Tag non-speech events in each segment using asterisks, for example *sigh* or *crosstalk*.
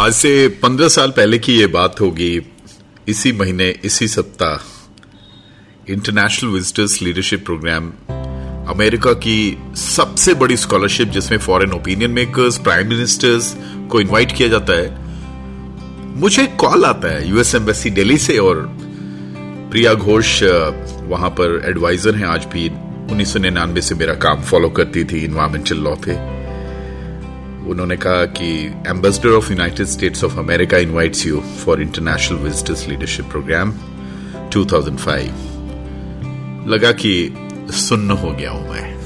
आज से पंद्रह साल पहले की ये बात होगी। इसी महीने, इसी सप्ताह international visitors leadership program America की सबसे बड़ी स्कॉलरशिप जिसमें foreign opinion makers prime ministers को इनवाइट किया जाता है। मुझे एक कॉल आता है यूएस एम्बेसी दिल्ली से और प्रिया घोष वहाँ पर एडवाइजर हैं आज भी। उन्नीस से मेरा काम फॉलो करती थी इन्वायरमेंटल लॉ पे उन्होंने कहा कि ambassador of United States of America invites you for international visitors leadership program 2005 लगा कि सुन्न हो गया हूँ मैं।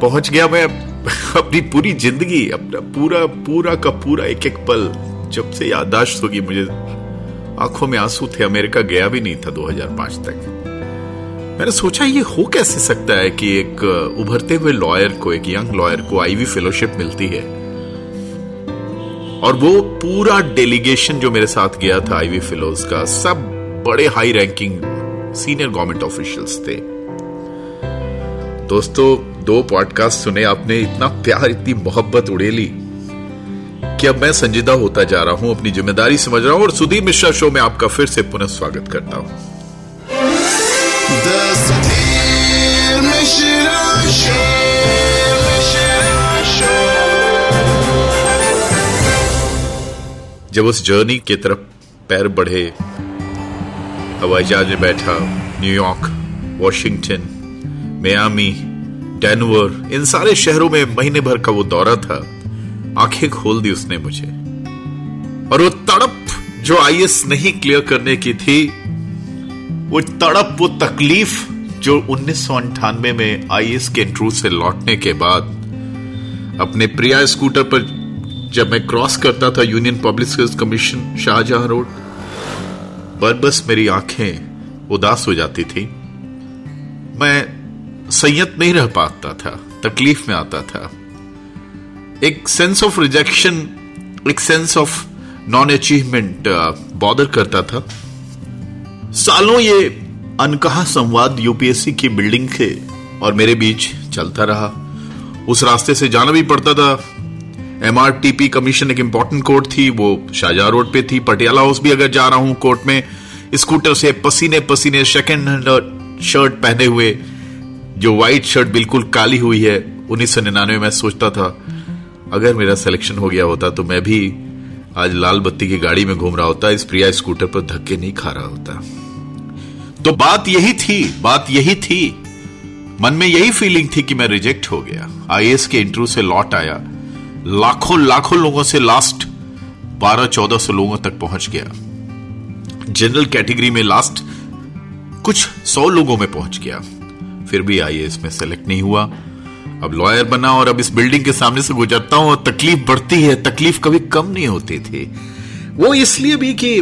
पहुँच गया मैं अपनी पूरी ज़िंदगी, अपना पूरा पूरा का पूरा एक एक पल, जब से याददाश्त होगी मुझे। आँखों में आँसू थे, अमेरिका गया भी नहीं था 2005 तक। मैंने सोचा ये हो कैसे सकता है कि एक उभरते हुए लॉयर को, एक यंग लॉयर को आईवी फेलोशिप मिलती है? और वो पूरा डेलीगेशन जो मेरे साथ गया था आईवी फेलोज का, सब बड़े high ranking senior government officials थे। दोस्तों, दो पॉडकास्ट सुने, आपने इतना प्यार, इतनी मोहब्बत उड़ेली कि अब मैं संजीदा होता जा रहा हूँ, अपनी ज़िम्मेदारी समझ रहा हूँ और सुधीर मिश्रा शो में आपका फिर से पुनः स्वागत करता हूँ। जब उस जर्नी की तरफ़ पैर बढ़े, हवाई जहाज़ में बैठा New York Washington, Miami, Denver, इन सारे शहरों में महीने भर का वो दौरा था, आँखें खोल दी उसने मुझे। और वो तड़प जो आईएस नहीं क्लियर करने की थी वो तड़प वो तकलीफ़ जो उन्नीस में आईएएस के इंटरव्यू से लौटने के बाद, अपने प्रिया स्कूटर पर जब मैं क्रॉस करता था Union Public Service Commission Shahjahan road, पर बस मेरी आँखें उदास हो जाती थी। मैं संयत नहीं रह पाता था, तकलीफ़ में आता था। एक सेंस ऑफ़ रिजेक्शन एक sense of non achievement bother करता था। सालों ये अनकहा संवाद यूपीएससी की बिल्डिंग के और मेरे बीच चलता रहा। उस रास्ते से जाना भी पड़ता था। एमआरटीपी कमीशन एक इंपॉर्टेंट कोर्ट थी, वो शाहजहां रोड पे थी। पटियाला हाउस भी अगर जा रहा हूँ कोर्ट में स्कूटर से पसीने पसीने सेकेंड हैंड शर्ट पहने हुए, जो व्हाइट शर्ट बिल्कुल काली हुई है, उन्नीस सौ निन्यानवे में सोचता था, अगर मेरा सिलेक्शन हो गया होता तो मैं भी आज लाल बत्ती की गाड़ी में घूम रहा होता, इस प्रिया स्कूटर पर धक्के नहीं खा रहा होता। तो बात यही थी, बात यही थी। मन में यही फीलिंग थी कि मैं रिजेक्ट हो गया। आईएएस के इंटरव्यू से लौट आया। लाखों लाखों लोगों से लास्ट बारह, चौदह सौ लोगों तक पहुँच गया। जनरल कैटेगरी में लास्ट कुछ सौ लोगों में पहुँच गया। फिर भी आईएएस में सेलेक्ट नहीं हुआ। अब लॉयर बना और अब इस बिल्डिंग के सामने से गुजरता हूँ और तकलीफ़ बढ़ती है, तकलीफ़ कभी कम नहीं होती थी। वो इसलिए भी कि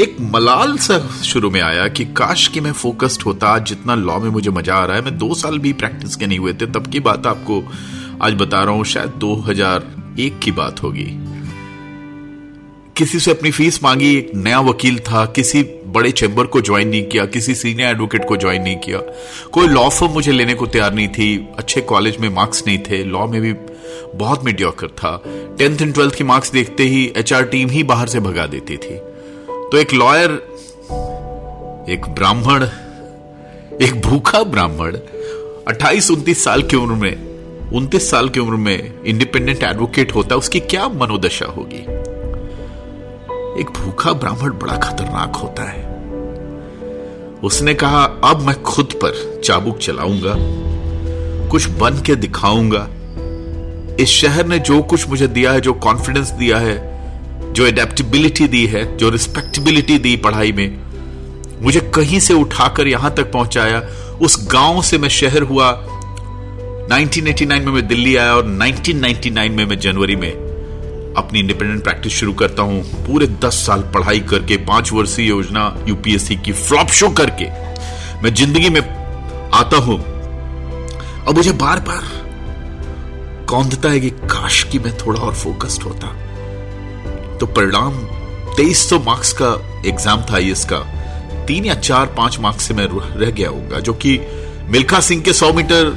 एक मलाल सा शुरू में आया कि काश कि मैं फोकस्ड होता, जितना लॉ में मुझे मज़ा आ रहा है, मैं दो साल भी प्रैक्टिस के नहीं हुए थे, तब की बात आपको आज बता रहा हूँ, शायद 2001 की बात होगी। किसी से अपनी फ़ीस मांगी, एक नया वकील था, किसी बड़े चैम्बर को ज्वाइन नहीं किया, किसी सीनियर एडवोकेट को ज्वाइन नहीं किया। कोई लॉ फर्म मुझे लेने को तैयार नहीं थी, अच्छे कॉलेज में मार्क्स नहीं थे लॉ में भी बहुत मीडियोकर था। टेंथ एंड ट्वेल्थ की मार्क्स देखते ही एचआर टीम ही बाहर से भगा देती थी। तो एक लॉयर एक ब्राह्मण, एक भूखा ब्राह्मण 28 उनतीस साल की उम्र में, उनतीस साल की उम्र में इंडिपेंडेंट एडवोकेट होता है उसकी क्या मनोदशा होगी? एक भूखा ब्राह्मण बड़ा खतरनाक होता है। उसने कहा, अब मैं खुद पर चाबुक चलाऊँगा, कुछ बन के दिखाऊँगा। इस शहर ने जो कुछ मुझे दिया है, जो कॉन्फिडेंस दिया है, जो एडेप्टेबिलिटी दी है, जो रिस्पेक्टेबिलिटी दी पढ़ाई में, मुझे कहीं से उठाकर यहाँ तक पहुँचाया। उस गाँव से मैं शहर हुआ। 1989 में मैं दिल्ली आया और 1999 में मैं जनवरी में अपनी इंडिपेंडेंट प्रैक्टिस शुरू करता हूँ। पूरे 10 साल पढ़ाई करके, पाँच वर्षीय योजना यूपीएससी की फ्लॉप शो करके मैं ज़िंदगी में आता हूँ। अब मुझे बार बार कौंधता है कि काश की मैं थोड़ा और फोकस्ड होता। तो परिणाम 2300 मार्क्स का एग्ज़ाम था आई का। तीन या चार, पाँच मार्क्स से मैं रह गया होगा, जो कि मिल्खा सिंह के 100 मीटर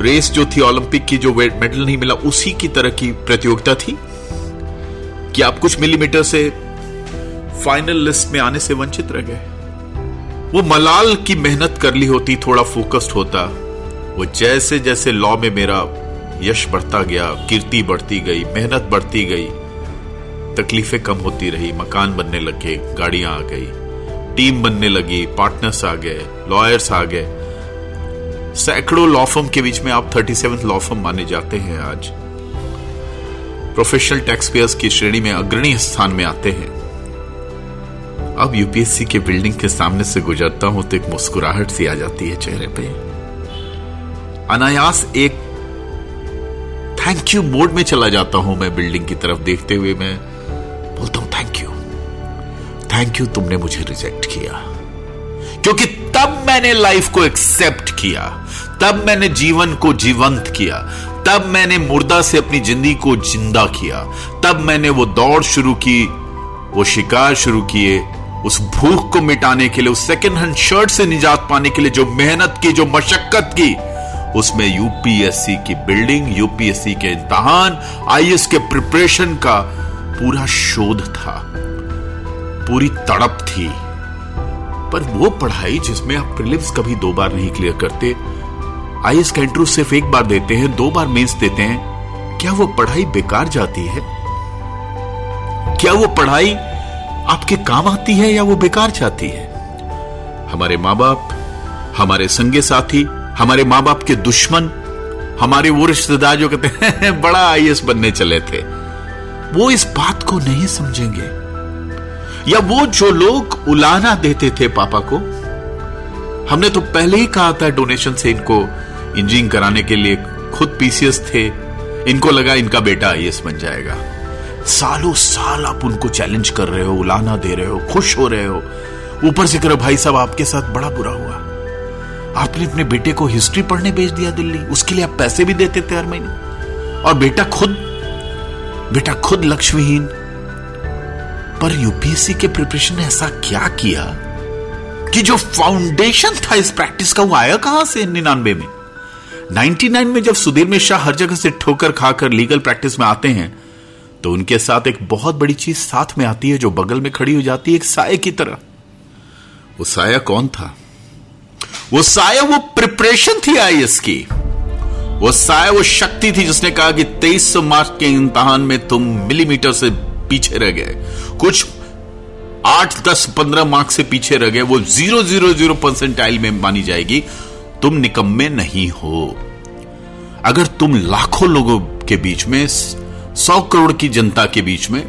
रेस जो थी ओलंपिक की जो मेडल नहीं मिला, उसी की तरह की प्रतियोगिता थी। कि आप कुछ मिलीमीटर से फाइनल लिस्ट में आने से वंचित रह गए। वो मलाल की मेहनत कर ली होती, थोड़ा फोकस्ड होता। वो जैसे जैसे लॉ में मेरा यश बढ़ता गया, कीर्ति बढ़ती गई, मेहनत बढ़ती गई, तकलीफें कम होती रही, मकान बनने लगे, गाड़ियाँ आ गई टीम बनने लगी पार्टनर्स आ गए लॉयर्स आ गए। सैकड़ों लॉ फर्म के बीच में आप थर्टी सेवन लॉ माने जाते हैं आज। प्रोफेशनल टैक्स पेयर्स की श्रेणी में अग्रणी स्थान में आते हैं। अब यूपीएससी के बिल्डिंग के सामने से गुजरता हूँ तो एक मुस्कुराहट सी आ जाती है चेहरे पे। अनायास एक थैंक यू मोड में चला जाता हूँ मैं बिल्डिंग की तरफ़ देखते हुए मैं। बोलता हूँ थैंक यू थैंक यू तुमने मुझे रिजेक्ट किया। क्योंकि तब मैंने लाइफ को एक्सेप्ट किया। तब मैंने जीवन को जीवंत किया। तब मैंने मुर्दा से अपनी ज़िंदगी को ज़िंदा किया। तब मैंने वो दौड़ शुरू की, वो शिकार शुरू किए, उस भूख को मिटाने के लिए, उस सेकेंड हैंड शर्ट से निजात पाने के लिए जो मेहनत की, जो मशक्कत की, उसमें यूपीएससी की बिल्डिंग यूपीएससी के इम्तहान आईएएस के प्रिपरेशन का पूरा शोध था। पूरी तड़प थी। पर वो पढ़ाई जिसमें आप प्रिलिम्स कभी दो बार नहीं क्लियर करते आई इंटरव्यू सिर्फ़ एक बार देते हैं, दो बार मेंस देते हैं। क्या वो पढ़ाई बेकार जाती है? क्या वो पढ़ाई आपके काम आती है या वो बेकार जाती है? हमारे माँ बाप हमारे संगे साथी, हमारे माँ बाप के दुश्मन, हमारे वो रिश्तेदार जो कहते हैं, *laughs* बड़ा आई बनने चले थे। वो इस बात को नहीं समझेंगे। या वो जो लोग उलाना देते थे पापा को, हमने तो पहले ही कहा था डोनेशन से इनको इंजीनियरिंग कराने के लिए खुद पीसीएस थे। इनको लगा इनका बेटा आई बन जाएगा। सालों साल आप उनको चैलेंज कर रहे हो, उलाना दे रहे हो, खुश हो रहे हो। ऊपर से करो, भाई साहब, आपके साथ बड़ा बुरा हुआ। आपने अपने बेटे को हिस्ट्री पढ़ने भेज दिया दिल्ली। उसके लिए आप पैसे भी देते थे हर महीने। और बेटा खुद बेटा खुद लक्ष्मीहीन। पर यूपीएससी के प्रिपरेशन ने ऐसा क्या किया कि जो फाउंडेशन था इस प्रैक्टिस का, वो आया कहाँ से निन्यानवे में? 99 में जब सुधीर मिश्रा हर जगह से ठोकर खाकर लीगल प्रैक्टिस में आते हैं तो उनके साथ एक बहुत बड़ी चीज़ साथ में आती है जो बगल में खड़ी हो जाती है एक साय की तरह। वो साया कौन था? वो साया वो प्रिपरेशन थी आई की। वो साया वो शक्ति थी जिसने कहा कि तेईस मार्च के इम्तहान में तुम मिलीमीटर से पीछे रह गए। कुछ आठ, दस, पंद्रह मार्क्स से पीछे रह गए, वो ज़ीरो ज़ीरो ज़ीरो परसेंटाइल में मानी जाएगी। तुम निकम्मे नहीं हो। अगर तुम लाखों लोगों के बीच में, सौ करोड़ की जनता के बीच में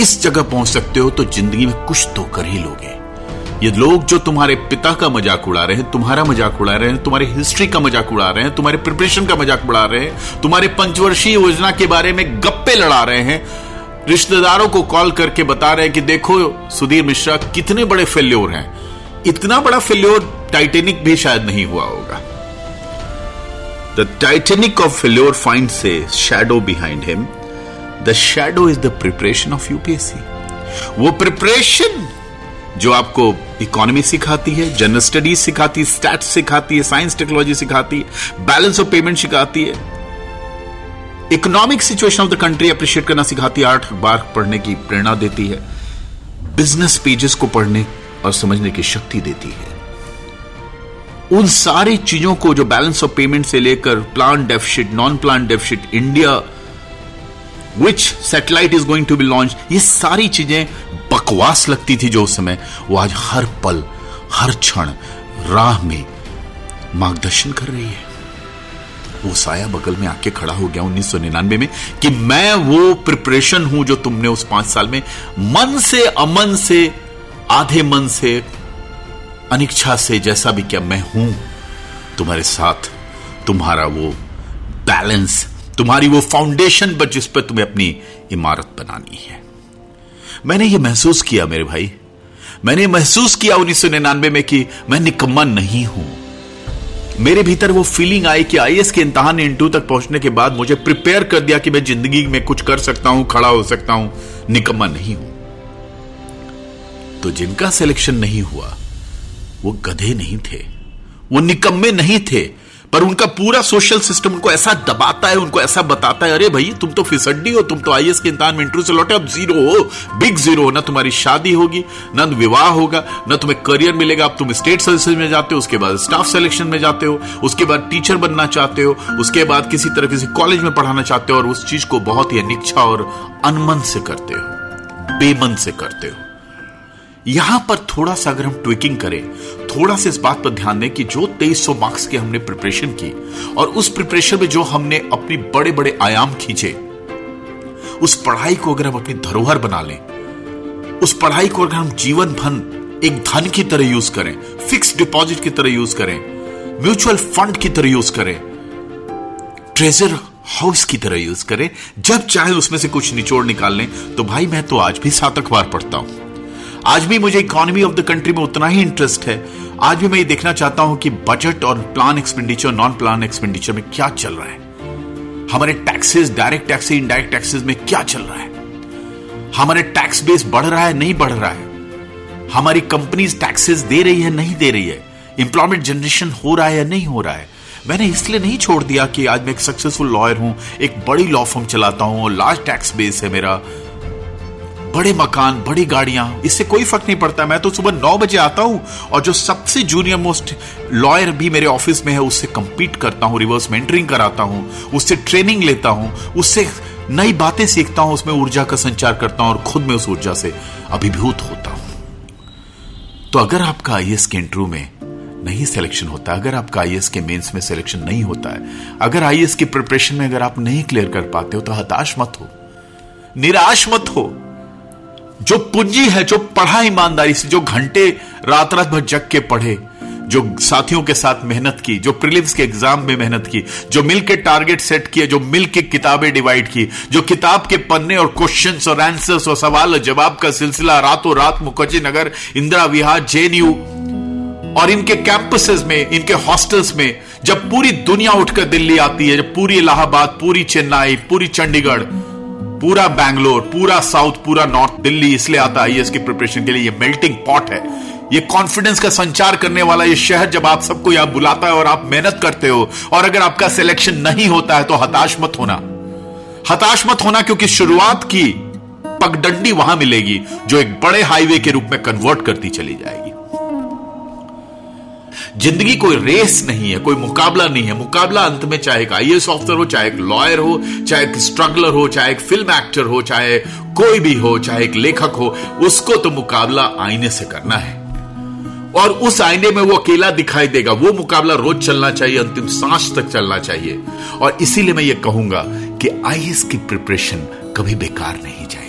इस जगह पहुँच सकते हो तो ज़िंदगी में कुछ तो कर ही लोगे। ये लोग जो तुम्हारे पिता का मज़ाक उड़ा रहे हैं, तुम्हारा मज़ाक उड़ा रहे हैं, तुम्हारी हिस्ट्री का मज़ाक उड़ा रहे हैं, तुम्हारे प्रिपरेशन का मज़ाक उड़ा रहे हैं, तुम्हारे पंचवर्षीय योजना के बारे में गप्पे लड़ा रहे हैं, रिश्तेदारों को कॉल करके बता रहे हैं कि देखो सुधीर मिश्रा, कितने बड़े फेल्योर हैं। इतना बड़ा फेल्योर टाइटेनिक भी शायद नहीं हुआ होगा। The Titanic of failure find से shadow behind him the shadow is the preparation of UPSC वो प्रिपरेशन जो आपको इकोनॉमी सिखाती है जनरल स्टडीज़ सिखाती है स्टैट्स सिखाती है साइंस टेक्नोलॉजी सिखाती है बैलेंस ऑफ़ पेमेंट सिखाती है। Economic situation of the country appreciate करना सिखाती है, आठ अखबार पढ़ने की प्रेरणा देती है। बिज़नेस पेजेस को पढ़ने और समझने की शक्ति देती है। उन सारी चीज़ों को जो बैलेंस ऑफ़ पेमेंट से लेकर plan deficit non plan deficit India which satellite is going to be launch ये सारी चीज़ें बकवास लगती थी जो उस समय। वो आज हर पल, हर क्षण राह में मार्गदर्शन कर रही है। वो साया बगल में आके खड़ा हो गया उन्नीस सौ निन्यानवे में कि मैं वो प्रिपरेशन हूँ जो तुमने उस पाँच साल में मन से अमन से आधे मन से, अनिच्छा से जैसा भी क्या मैं हूँ, तुम्हारे साथ तुम्हारा वो बैलेंस तुम्हारी वो फाउंडेशन पर जिस पर तुम्हें अपनी इमारत बनानी है। मैंने ये महसूस किया मेरे भाई। मैंने महसूस किया उन्नीस सौ निन्यानवे में कि मैं निकम्मा नहीं हूँ। मेरे भीतर वो फीलिंग आई कि आई के इम्तहान इंटू तक पहुँचने के बाद मुझे प्रिपेयर कर दिया कि मैं ज़िंदगी में कुछ कर सकता हूँ, खड़ा हो सकता हूँ, निकम्मा नहीं हूँ। तो जिनका सिलेक्शन नहीं हुआ, वो गधे नहीं थे। वो निकम्मे नहीं थे, पर उनका पूरा सोशल सिस्टम उनको ऐसा दबाता है, उनको ऐसा बताता है, अरे भाई, तुम तो फिसड्डी हो, तुम तो आई के इंतज़ाम में इंटरव्यू से लौटे अब ज़ीरो हो, बिग ज़ीरो हो, ना तुम्हारी शादी होगी, ना विवाह होगा, ना तुम्हें करियर मिलेगा, अब तुम स्टेट सर्विसेज़ में जाते हो, उसके बाद स्टाफ सिलेक्शन में जाते हो, उसके बाद टीचर बनना चाहते हो, उसके बाद किसी तरह किसी कॉलेज में पढ़ाना चाहते हो और उस चीज़ को बहुत ही अनिच्छा और अनमन से करते हो, बेमन से करते हो। यहाँ पर थोड़ा सा अगर हम ट्विकिंग करें, थोड़ा सा इस बात पर ध्यान दें कि जो 2300 मार्क्स के हमने प्रिपरेशन की और उस प्रिपरेशन में जो हमने अपनी बड़े बड़े आयाम खींचे, उस पढ़ाई को अगर हम अपनी धरोहर बना लें, उस पढ़ाई को अगर हम जीवन भर एक धन की तरह यूज़ करें फिक्स डिपॉजिट की तरह यूज़ करें म्यूचुअल फंड की तरह यूज़ करें ट्रेजर हाउस की तरह यूज़ करें, जब चाहे उसमें से कुछ निचोड़ निकाल लें तो भाई मैं तो आज भी सात अखबार पढ़ता हूँ। आज भी मुझे इकोनॉमी ऑफ़ द कंट्री में उतना ही इंटरेस्ट है। आज भी मैं ये देखना चाहता हूँ कि बजट और plan expenditure non plan expenditure में क्या चल रहा है। हमारे taxes direct taxes indirect taxes में क्या चल रहा है? हमारे टैक्स बेस बढ़ रहा है, नहीं बढ़ रहा है? हमारी कंपनीज़ टैक्सेस दे रही है, नहीं दे रही है? इंप्लॉयमेंट जनरेशन हो रहा है या नहीं हो रहा है? मैंने इसलिए नहीं छोड़ दिया कि आज मैं एक सक्सेसफुल लॉयर हूँ, एक बड़ी लॉ फर्म चलाता हूँ लार्ज टैक्स बेस है मेरा। बड़े मकान, बड़ी गाड़ियाँ, इससे कोई फ़र्क नहीं पड़ता। मैं तो सुबह नौ बजे आता हूँ और जो सबसे जूनियर मोस्ट लॉयर भी मेरे ऑफ़िस में है, उससे कंपीट करता हूँ रिवर्स मेंटरिंग कराता हूँ, उससे ट्रेनिंग लेता हूँ, उससे नई बातें सीखता हूँ, उसमें ऊर्जा का संचार करता हूँ और खुद में उस ऊर्जा से अभिभूत होता हूँ। तो अगर आपका आई एस के इंटरव्यू में नहीं सिलेक्शन होता, अगर आपका आई के मेंस में सिलेक्शन नहीं होता है, अगर आई की प्रिपरेशन में अगर आप नहीं क्लियर कर पाते हो तो हताश मत हो। निराश मत हो। जो पूंजी है, जो पढ़ा ईमानदारी से, जो घंटे रात रात भर जग के पढ़े, जो साथियों के साथ मेहनत की, जो प्रीलिम्स के एग्ज़ाम में मेहनत की, जो मिल के टारगेट सेट किए, जो मिल के किताबें डिवाइड की, जो किताब के पन्ने और क्वेश्चंस और आंसर्स और सवाल और जवाब का सिलसिला रातों रात मुखर्जी नगर, इंदिरा विहार, जेएनयू और इनके कैंपसेस में, इनके हॉस्टल्स में, जब पूरी दुनिया उठकर दिल्ली आती है, जब पूरी इलाहाबाद, पूरी चेन्नई, पूरी चंडीगढ़ पूरा बैंगलोर, पूरा साउथ, पूरा नॉर्थ, दिल्ली इसलिए आता है आईएएस की प्रिपरेशन के लिए। ये मेल्टिंग पॉट है। ये कॉन्फिडेंस का संचार करने वाला ये शहर जब आप सबको यहाँ बुलाता है और आप मेहनत करते हो और अगर आपका सिलेक्शन नहीं होता है तो हताश मत होना। हताश मत होना क्योंकि शुरुआत की पगडंडी वहाँ मिलेगी जो एक बड़े हाईवे के रूप में कन्वर्ट करती चली जाएगी। ज़िंदगी कोई रेस नहीं है, कोई मुकाबला नहीं है। मुकाबला अंत में चाहे एक आई ऑफिसर हो, चाहे एक लॉयर हो, चाहे एक स्ट्रगलर हो, चाहे एक फ़िल्म एक्टर हो, चाहे कोई भी हो, चाहे एक लेखक हो, उसको तो मुकाबला आईने से करना है। और उस आईने में वो अकेला दिखाई देगा। वो मुकाबला रोज चलना चाहिए, अंतिम सांस तक चलना चाहिए। और इसीलिए मैं ये कहूँगा कि आई की प्रिपरेशन कभी बेकार नहीं जाएगी।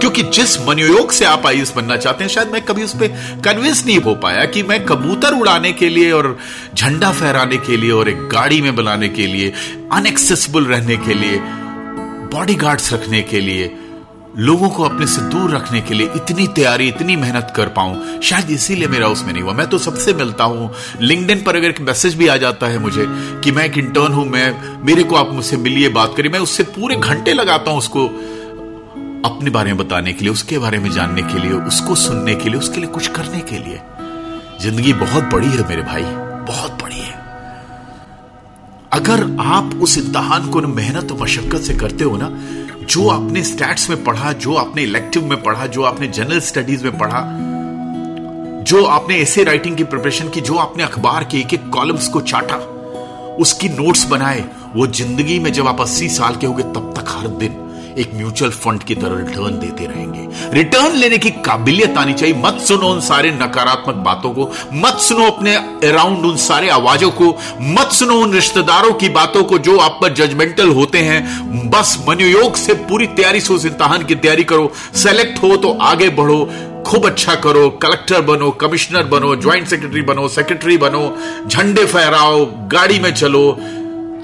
क्योंकि जिस मनोयोग से आप आयुष बनना चाहते हैं, शायद मैं कभी उस पर कन्विंस नहीं हो पाया कि मैं कबूतर उड़ाने के लिए और झंडा फहराने के लिए और एक गाड़ी में बनाने के लिए अनएक्सेसिबल रहने के लिए बॉडीगार्ड्स रखने के लिए, लोगों को अपने से दूर रखने के लिए इतनी तैयारी, इतनी मेहनत कर पाऊँ, शायद इसीलिए मेरा उसमें नहीं हुआ। मैं तो सबसे मिलता हूँ। लिंकडिन पर अगर मैसेज भी आ जाता है मुझे कि मैं एक इंटर्न हूँ, मैं, मेरे को आप मुझसे मिलिए बात करिए, मैं उससे पूरे घंटे लगाता हूँ उसको। अपने बारे में बताने के लिए, उसके बारे में जानने के लिए, उसको सुनने के लिए, उसके लिए कुछ करने के लिए। ज़िंदगी बहुत बड़ी है मेरे भाई, बहुत बड़ी है। अगर आप उस इम्तहान को मेहनत और मशक्कत से करते हो ना, जो आपने स्टैट्स में पढ़ा, जो आपने इलेक्टिव में पढ़ा, जो आपने जनरल स्टडीज़ में पढ़ा, जो आपने ऐसे राइटिंग की प्रिपरेशन की, जो आपने अखबार के एक एक कॉलम्स को चाटा, उसकी नोट्स बनाए, वो ज़िंदगी में जब आप अस्सी साल के होगे, तब तक हर दिन एक म्यूचुअल फंड की तरह रिटर्न देते रहेंगे। रिटर्न लेने की काबिलियत आनी चाहिए। मत सुनो उन सारे नकारात्मक बातों को। मत सुनो अपने अराउंड उन सारे आवाजों को। मत सुनो उन रिश्तेदारों की बातों को जो आप पर जजमेंटल होते हैं। बस मनोयोग से पूरी तैयारी से उस इम्तहान की तैयारी करो। सेलेक्ट हो तो आगे बढ़ो। खूब अच्छा करो। कलेक्टर बनो कमिश्नर बनो ज्वाइंट सेक्रेटरी बनो सेक्रेटरी बनो। झंडे फहराओ, गाड़ी में चलो।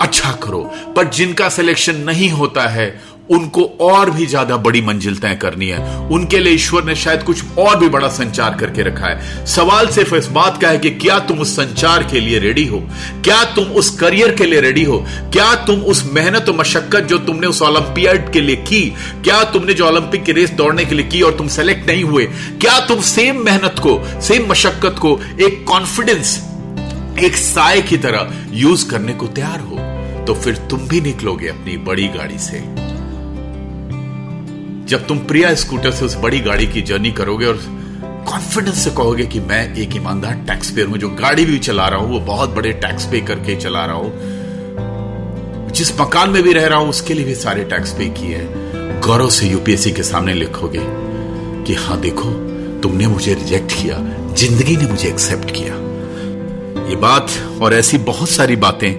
अच्छा करो। पर जिनका सिलेक्शन नहीं होता है उनको और भी ज़्यादा बड़ी मंजिल तय करनी है। उनके लिए ईश्वर ने शायद कुछ और भी बड़ा संचार करके रखा है। सवाल सिर्फ़ इस बात का है कि क्या तुम उस संचार के लिए रेडी हो? क्या तुम उस करियर के लिए रेडी हो? क्या तुम उस मेहनत और मशक्कत जो तुमने उस ओलंपियाड के लिए की, क्या तुमने जो ओलंपिक की रेस दौड़ने के लिए की और तुम सेलेक्ट नहीं हुए, क्या तुम सेम मेहनत को सेम मशक्कत को एक कॉन्फिडेंस एक साय की तरह यूज़ करने को तैयार हो? तो फिर तुम भी निकलोगे अपनी बड़ी गाड़ी से। जब तुम प्रिया स्कूटर से उस बड़ी गाड़ी की जर्नी करोगे और कॉन्फिडेंस से कहोगे कि मैं एक ईमानदार टैक्स पेयर हूँ, जो गाड़ी भी चला रहा हूँ, वो बहुत बड़े टैक्स पे करके चला रहा हूँ, जिस मकान में भी रह रहा हूँ, उसके लिए भी सारे टैक्स पे किए हैं। गौरव से यूपीएससी के सामने लिखोगे कि हाँ देखो, तुमने मुझे रिजेक्ट किया, ज़िंदगी ने मुझे एक्सेप्ट किया। ये बात और ऐसी बहुत सारी बातें,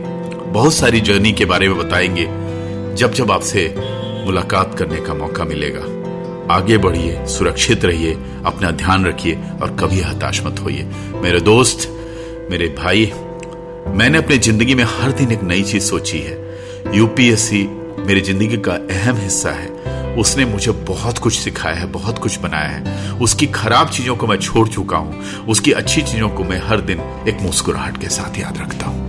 बहुत सारी जर्नी के बारे में बताएँगे, जब जब आपसे मुलाकात करने का मौका मिलेगा। आगे बढ़िए, सुरक्षित रहिए, अपना ध्यान रखिए और कभी हताश मत होइए। मेरे दोस्त, मेरे भाई, मैंने अपनी ज़िंदगी में हर दिन एक नई चीज़ सोची है। यूपीएससी मेरी ज़िंदगी का अहम हिस्सा है। उसने मुझे बहुत कुछ सिखाया है, बहुत कुछ बनाया है। उसकी खराब चीज़ों को मैं छोड़ चुका हूँ। उसकी अच्छी चीज़ों को मैं हर दिन एक मुस्कुराहट के साथ याद रखता हूँ।